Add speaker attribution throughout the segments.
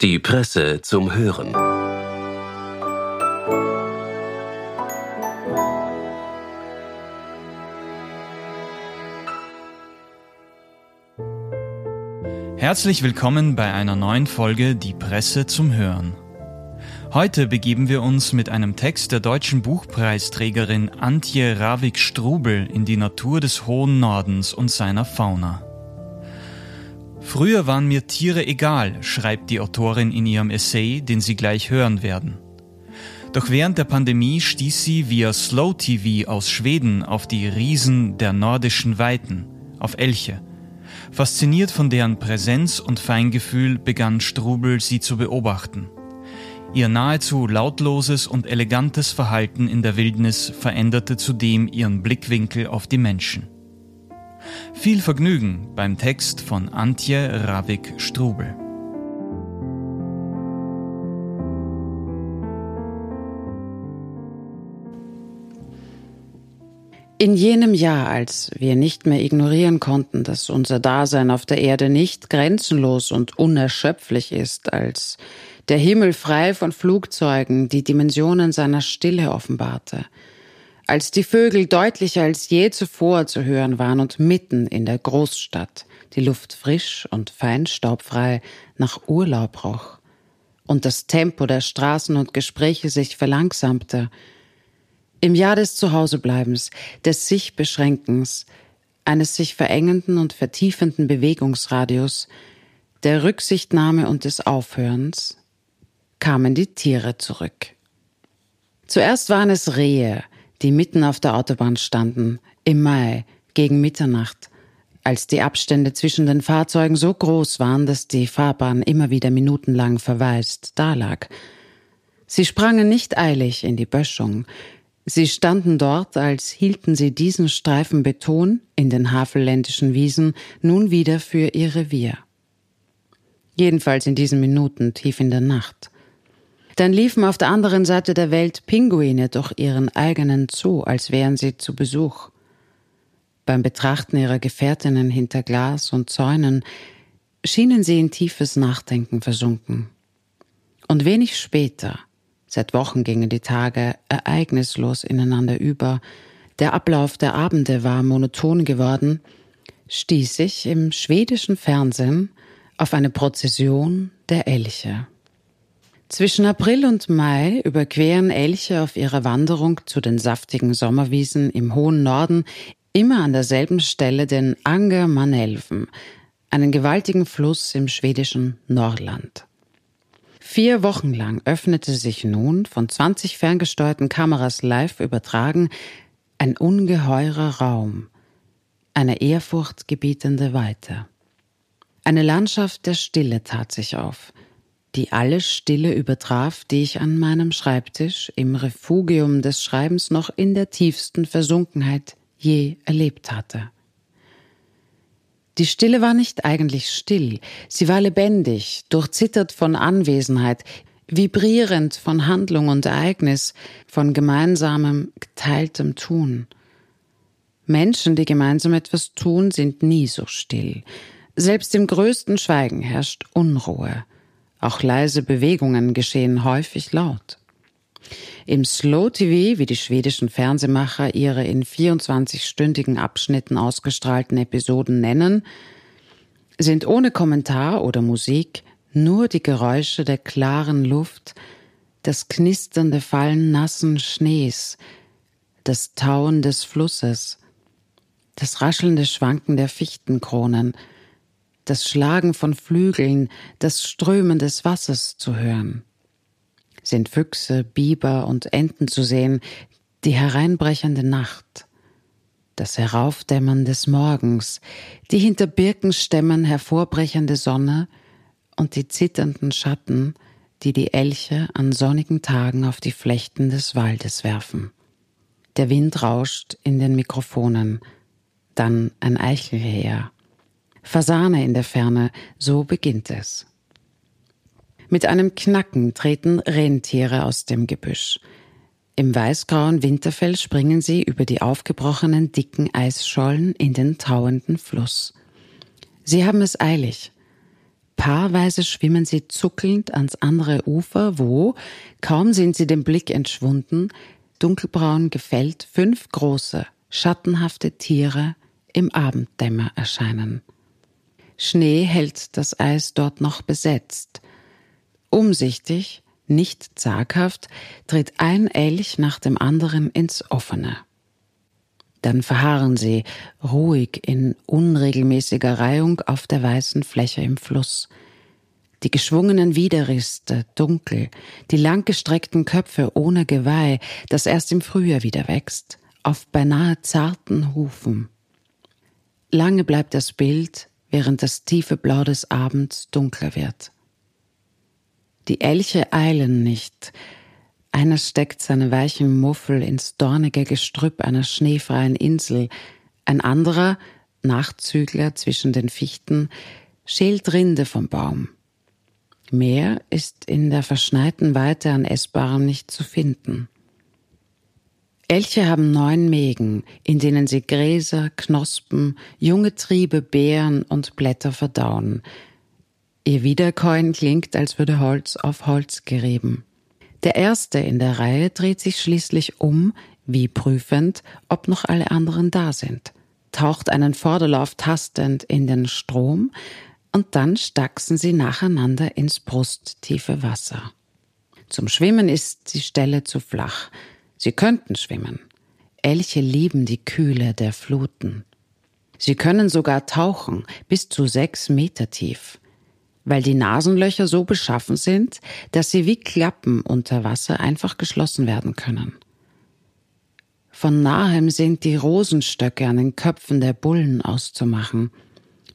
Speaker 1: Die Presse zum Hören.
Speaker 2: Herzlich willkommen bei einer neuen Folge Die Presse zum Hören. Heute begeben wir uns mit einem Text der deutschen Buchpreisträgerin Antje Ravik-Strubel in die Natur des hohen Nordens und seiner Fauna. Früher waren mir Tiere egal, schreibt die Autorin in ihrem Essay, den Sie gleich hören werden. Doch während der Pandemie stieß sie via Slow TV aus Schweden auf die Riesen der nordischen Weiten, auf Elche. Fasziniert von deren Präsenz und Feingefühl begann Strubel sie zu beobachten. Ihr nahezu lautloses und elegantes Verhalten in der Wildnis veränderte zudem ihren Blickwinkel auf die Menschen. Viel Vergnügen beim Text von Antje Ravik-Strubel.
Speaker 3: In jenem Jahr, als wir nicht mehr ignorieren konnten, dass unser Dasein auf der Erde nicht grenzenlos und unerschöpflich ist, als der Himmel frei von Flugzeugen die Dimensionen seiner Stille offenbarte, als die Vögel deutlicher als je zuvor zu hören waren und mitten in der Großstadt die Luft frisch und feinstaubfrei nach Urlaub roch und das Tempo der Straßen und Gespräche sich verlangsamte, im Jahr des Zuhausebleibens, des sich Beschränkens, eines sich verengenden und vertiefenden Bewegungsradius, der Rücksichtnahme und des Aufhörens, kamen die Tiere zurück. Zuerst waren es Rehe, die mitten auf der Autobahn standen, im Mai, gegen Mitternacht, als die Abstände zwischen den Fahrzeugen so groß waren, dass die Fahrbahn immer wieder minutenlang verwaist dalag. Sie sprangen nicht eilig in die Böschung. Sie standen dort, als hielten sie diesen Streifen Beton in den havelländischen Wiesen nun wieder für ihr Revier. Jedenfalls in diesen Minuten tief in der Nacht. Dann liefen auf der anderen Seite der Welt Pinguine durch ihren eigenen Zoo, als wären sie zu Besuch. Beim Betrachten ihrer Gefährtinnen hinter Glas und Zäunen schienen sie in tiefes Nachdenken versunken. Und wenig später, seit Wochen gingen die Tage ereignislos ineinander über, der Ablauf der Abende war monoton geworden, stieß ich im schwedischen Fernsehen auf eine Prozession der Elche. Zwischen April und Mai überqueren Elche auf ihrer Wanderung zu den saftigen Sommerwiesen im hohen Norden immer an derselben Stelle den Anger Manelven, einen gewaltigen Fluss im schwedischen Norrland. Vier Wochen lang öffnete sich nun, von 20 ferngesteuerten Kameras live übertragen, ein ungeheurer Raum, eine ehrfurchtgebietende Weite. Eine Landschaft der Stille tat sich auf – die alle Stille übertraf, die ich an meinem Schreibtisch im Refugium des Schreibens noch in der tiefsten Versunkenheit je erlebt hatte. Die Stille war nicht eigentlich still, sie war lebendig, durchzittert von Anwesenheit, vibrierend von Handlung und Ereignis, von gemeinsamem, geteiltem Tun. Menschen, die gemeinsam etwas tun, sind nie so still. Selbst im größten Schweigen herrscht Unruhe. Auch leise Bewegungen geschehen häufig laut. Im Slow TV, wie die schwedischen Fernsehmacher ihre in 24-stündigen Abschnitten ausgestrahlten Episoden nennen, sind ohne Kommentar oder Musik nur die Geräusche der klaren Luft, das knisternde Fallen nassen Schnees, das Tauen des Flusses, das raschelnde Schwanken der Fichtenkronen, das Schlagen von Flügeln, das Strömen des Wassers zu hören. Sind Füchse, Biber und Enten zu sehen, die hereinbrechende Nacht, das Heraufdämmern des Morgens, die hinter Birkenstämmen hervorbrechende Sonne und die zitternden Schatten, die die Elche an sonnigen Tagen auf die Flechten des Waldes werfen. Der Wind rauscht in den Mikrofonen, dann ein Eichelheer, Fasane in der Ferne, so beginnt es. Mit einem Knacken treten Rentiere aus dem Gebüsch. Im weißgrauen Winterfell springen sie über die aufgebrochenen dicken Eisschollen in den tauenden Fluss. Sie haben es eilig. Paarweise schwimmen sie zuckelnd ans andere Ufer, wo, kaum sind sie dem Blick entschwunden, dunkelbraun gefällt fünf große, schattenhafte Tiere im Abenddämmer erscheinen. Schnee hält das Eis dort noch besetzt. Umsichtig, nicht zaghaft, tritt ein Elch nach dem anderen ins Offene. Dann verharren sie ruhig in unregelmäßiger Reihung auf der weißen Fläche im Fluss. Die geschwungenen Widerriste dunkel, die langgestreckten Köpfe ohne Geweih, das erst im Frühjahr wieder wächst, auf beinahe zarten Hufen. Lange bleibt das Bild, während das tiefe Blau des Abends dunkler wird. Die Elche eilen nicht, einer steckt seine weichen Muffel ins dornige Gestrüpp einer schneefreien Insel, ein anderer, Nachzügler zwischen den Fichten, schält Rinde vom Baum. Mehr ist in der verschneiten Weite an Essbarem nicht zu finden. Elche haben neun Mägen, in denen sie Gräser, Knospen, junge Triebe, Beeren und Blätter verdauen. Ihr Wiederkäuen klingt, als würde Holz auf Holz gerieben. Der erste in der Reihe dreht sich schließlich um, wie prüfend, ob noch alle anderen da sind, taucht einen Vorderlauf tastend in den Strom, und dann stachsen sie nacheinander ins brusttiefe Wasser. Zum Schwimmen ist die Stelle zu flach. Sie könnten schwimmen. Elche lieben die Kühle der Fluten. Sie können sogar tauchen, bis zu sechs Meter tief weil die Nasenlöcher so beschaffen sind, dass sie wie Klappen unter Wasser einfach geschlossen werden können. Von nahem sind die Rosenstöcke an den Köpfen der Bullen auszumachen,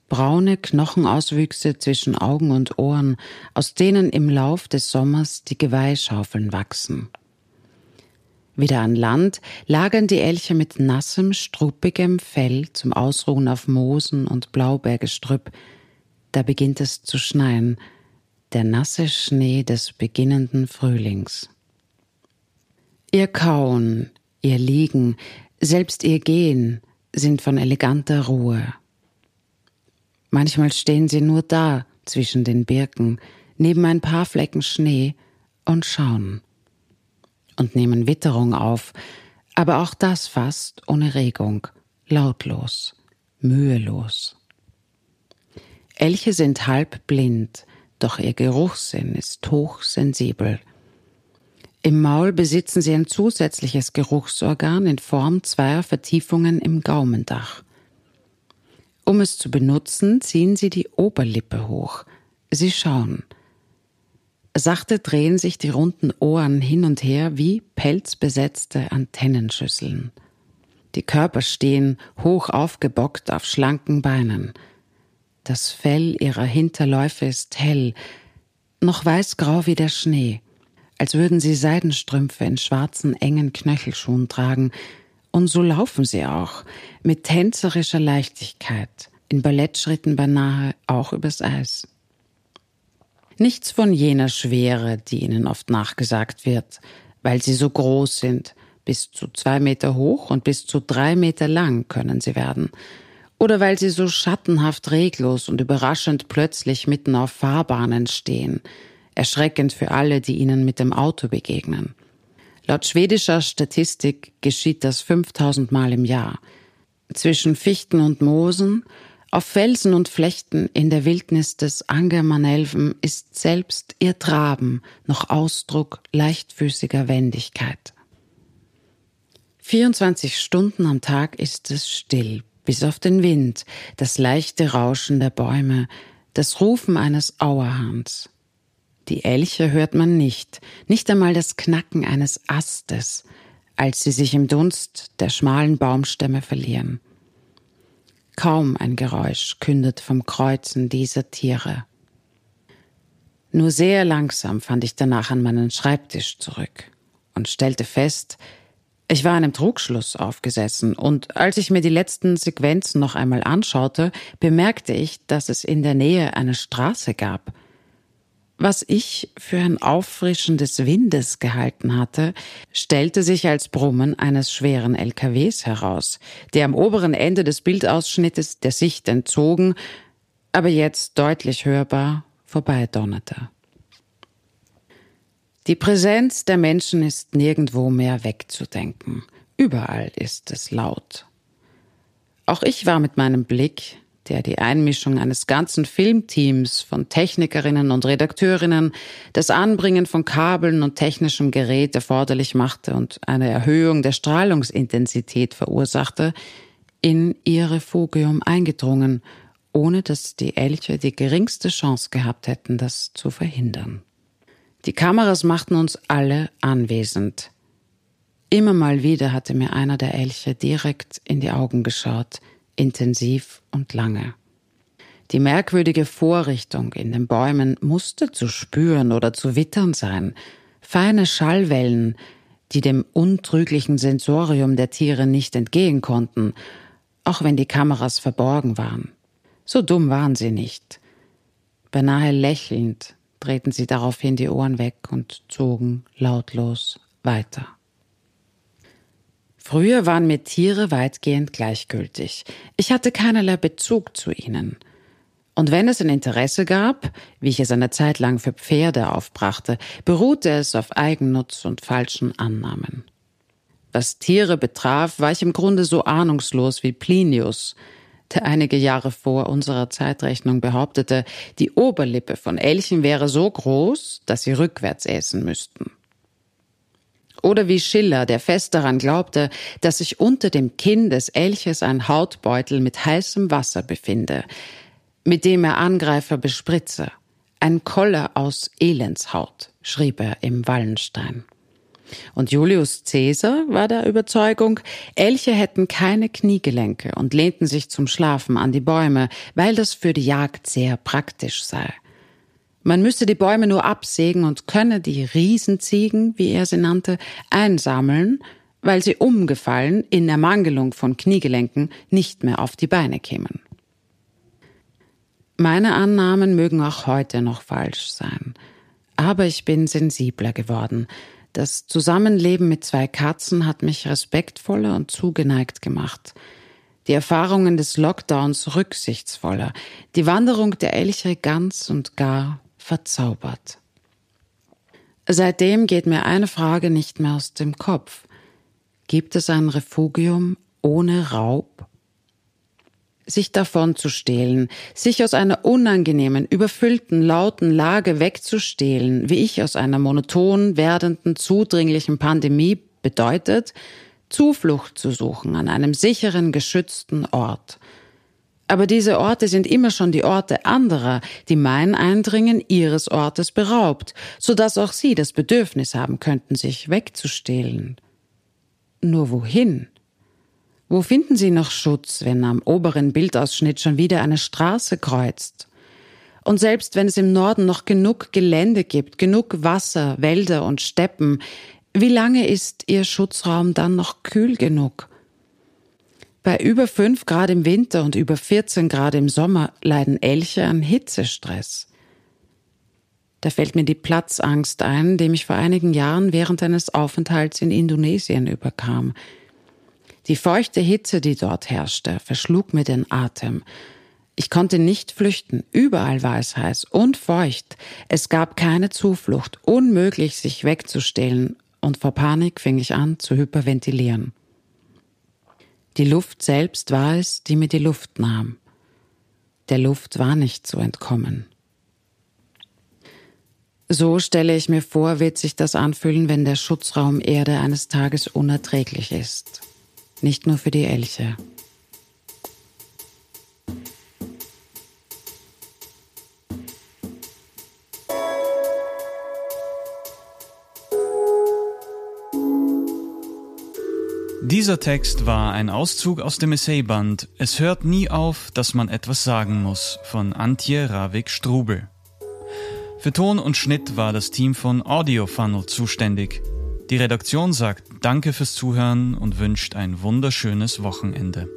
Speaker 3: braune Knochenauswüchse zwischen Augen und Ohren, aus denen im Lauf des Sommers die Geweihschaufeln wachsen. Wieder an Land lagern die Elche mit nassem, struppigem Fell zum Ausruhen auf Moosen und Blaubeergestrüpp, da beginnt es zu schneien, der nasse Schnee des beginnenden Frühlings. Ihr Kauen, ihr Liegen, selbst ihr Gehen sind von eleganter Ruhe. Manchmal stehen sie nur da zwischen den Birken, neben ein paar Flecken Schnee und schauen und nehmen Witterung auf, aber auch das fast ohne Regung, lautlos, mühelos. Elche sind halb blind, doch ihr Geruchssinn ist hochsensibel. Im Maul besitzen sie ein zusätzliches Geruchsorgan in Form zweier Vertiefungen im Gaumendach. Um es zu benutzen, ziehen sie die Oberlippe hoch. Sie schauen. Sachte drehen sich die runden Ohren hin und her wie pelzbesetzte Antennenschüsseln. Die Körper stehen hoch aufgebockt auf schlanken Beinen. Das Fell ihrer Hinterläufe ist hell, noch weißgrau wie der Schnee, als würden sie Seidenstrümpfe in schwarzen, engen Knöchelschuhen tragen, und so laufen sie auch, mit tänzerischer Leichtigkeit, in Ballettschritten beinahe auch übers Eis. Nichts von jener Schwere, die ihnen oft nachgesagt wird, weil sie so groß sind, bis zu zwei Meter hoch und bis zu drei Meter lang können sie werden, oder weil sie so schattenhaft reglos und überraschend plötzlich mitten auf Fahrbahnen stehen, erschreckend für alle, die ihnen mit dem Auto begegnen. Laut schwedischer Statistik geschieht das 5000 Mal im Jahr. Zwischen Fichten und Moosen, auf Felsen und Flechten in der Wildnis des Angermanelven ist selbst ihr Traben noch Ausdruck leichtfüßiger Wendigkeit. 24 Stunden am Tag ist es still, bis auf den Wind, das leichte Rauschen der Bäume, das Rufen eines Auerhahns. Die Elche hört man nicht, nicht einmal das Knacken eines Astes, als sie sich im Dunst der schmalen Baumstämme verlieren. Kaum ein Geräusch kündet vom Kreuzen dieser Tiere. Nur sehr langsam fand ich danach an meinen Schreibtisch zurück und stellte fest, ich war einem Trugschluss aufgesessen und als ich mir die letzten Sequenzen noch einmal anschaute, bemerkte ich, dass es in der Nähe eine Straße gab. Was ich für ein Auffrischen des Windes gehalten hatte, stellte sich als Brummen eines schweren LKWs heraus, der am oberen Ende des Bildausschnittes der Sicht entzogen, aber jetzt deutlich hörbar vorbeidonnerte. Die Präsenz der Menschen ist nirgendwo mehr wegzudenken. Überall ist es laut. Auch ich war mit meinem Blick, der die Einmischung eines ganzen Filmteams von Technikerinnen und Redakteurinnen, das Anbringen von Kabeln und technischem Gerät erforderlich machte und eine Erhöhung der Strahlungsintensität verursachte, in ihr Refugium eingedrungen, ohne dass die Elche die geringste Chance gehabt hätten, das zu verhindern. Die Kameras machten uns alle anwesend. Immer mal wieder hatte mir einer der Elche direkt in die Augen geschaut, intensiv und lange. Die merkwürdige Vorrichtung in den Bäumen musste zu spüren oder zu wittern sein. Feine Schallwellen, die dem untrüglichen Sensorium der Tiere nicht entgehen konnten, auch wenn die Kameras verborgen waren. So dumm waren sie nicht. Beinahe lächelnd drehten sie daraufhin die Ohren weg und zogen lautlos weiter. Früher waren mir Tiere weitgehend gleichgültig. Ich hatte keinerlei Bezug zu ihnen. Und wenn es ein Interesse gab, wie ich es eine Zeit lang für Pferde aufbrachte, beruhte es auf Eigennutz und falschen Annahmen. Was Tiere betraf, war ich im Grunde so ahnungslos wie Plinius, der einige Jahre vor unserer Zeitrechnung behauptete, die Oberlippe von Elchen wäre so groß, dass sie rückwärts essen müssten. Oder wie Schiller, der fest daran glaubte, dass sich unter dem Kinn des Elches ein Hautbeutel mit heißem Wasser befinde, mit dem er Angreifer bespritze. Ein Koller aus Elendshaut, schrieb er im Wallenstein. Und Julius Caesar war der Überzeugung, Elche hätten keine Kniegelenke und lehnten sich zum Schlafen an die Bäume, weil das für die Jagd sehr praktisch sei. Man müsse die Bäume nur absägen und könne die Riesenziegen, wie er sie nannte, einsammeln, weil sie umgefallen in Ermangelung von Kniegelenken nicht mehr auf die Beine kämen. Meine Annahmen mögen auch heute noch falsch sein, aber ich bin sensibler geworden, das Zusammenleben mit zwei Katzen hat mich respektvoller und zugeneigt gemacht. Die Erfahrungen des Lockdowns rücksichtsvoller, die Wanderung der Elche ganz und gar verzaubert. Seitdem geht mir eine Frage nicht mehr aus dem Kopf. Gibt es ein Refugium ohne Raub? sich davon zu stehlen, sich aus einer unangenehmen, überfüllten, lauten Lage wegzustehlen, wie ich aus einer monoton werdenden, zudringlichen Pandemie bedeutet, Zuflucht zu suchen an einem sicheren, geschützten Ort. Aber diese Orte sind immer schon die Orte anderer, die mein Eindringen ihres Ortes beraubt, so dass auch sie das Bedürfnis haben könnten, sich wegzustehlen. Nur wohin? Wo finden Sie noch Schutz, wenn am oberen Bildausschnitt schon wieder eine Straße kreuzt? Und selbst wenn es im Norden noch genug Gelände gibt, genug Wasser, Wälder und Steppen, wie lange ist Ihr Schutzraum dann noch kühl genug? Bei über fünf Grad im Winter und über 14 Grad im Sommer leiden Elche an Hitzestress. Da fällt mir die Platzangst ein, die mich vor einigen Jahren während eines Aufenthalts in Indonesien überkam. Die feuchte Hitze, die dort herrschte, verschlug mir den Atem. Ich konnte nicht flüchten, überall war es heiß und feucht. Es gab keine Zuflucht, unmöglich sich wegzustehlen, und vor Panik fing ich an zu hyperventilieren. Die Luft selbst war es, die mir die Luft nahm. Der Luft war nicht zu entkommen. So stelle ich mir vor, wird sich das anfühlen, wenn der Schutzraum Erde eines Tages unerträglich ist nicht nur für die Elche.
Speaker 2: Dieser Text war ein Auszug aus dem Essayband Es hört nie auf, dass man etwas sagen muss von Antje Ravik-Strubel. Für Ton und Schnitt war das Team von Audio Funnel zuständig. Die Redaktion sagt Danke fürs Zuhören und wünscht ein wunderschönes Wochenende.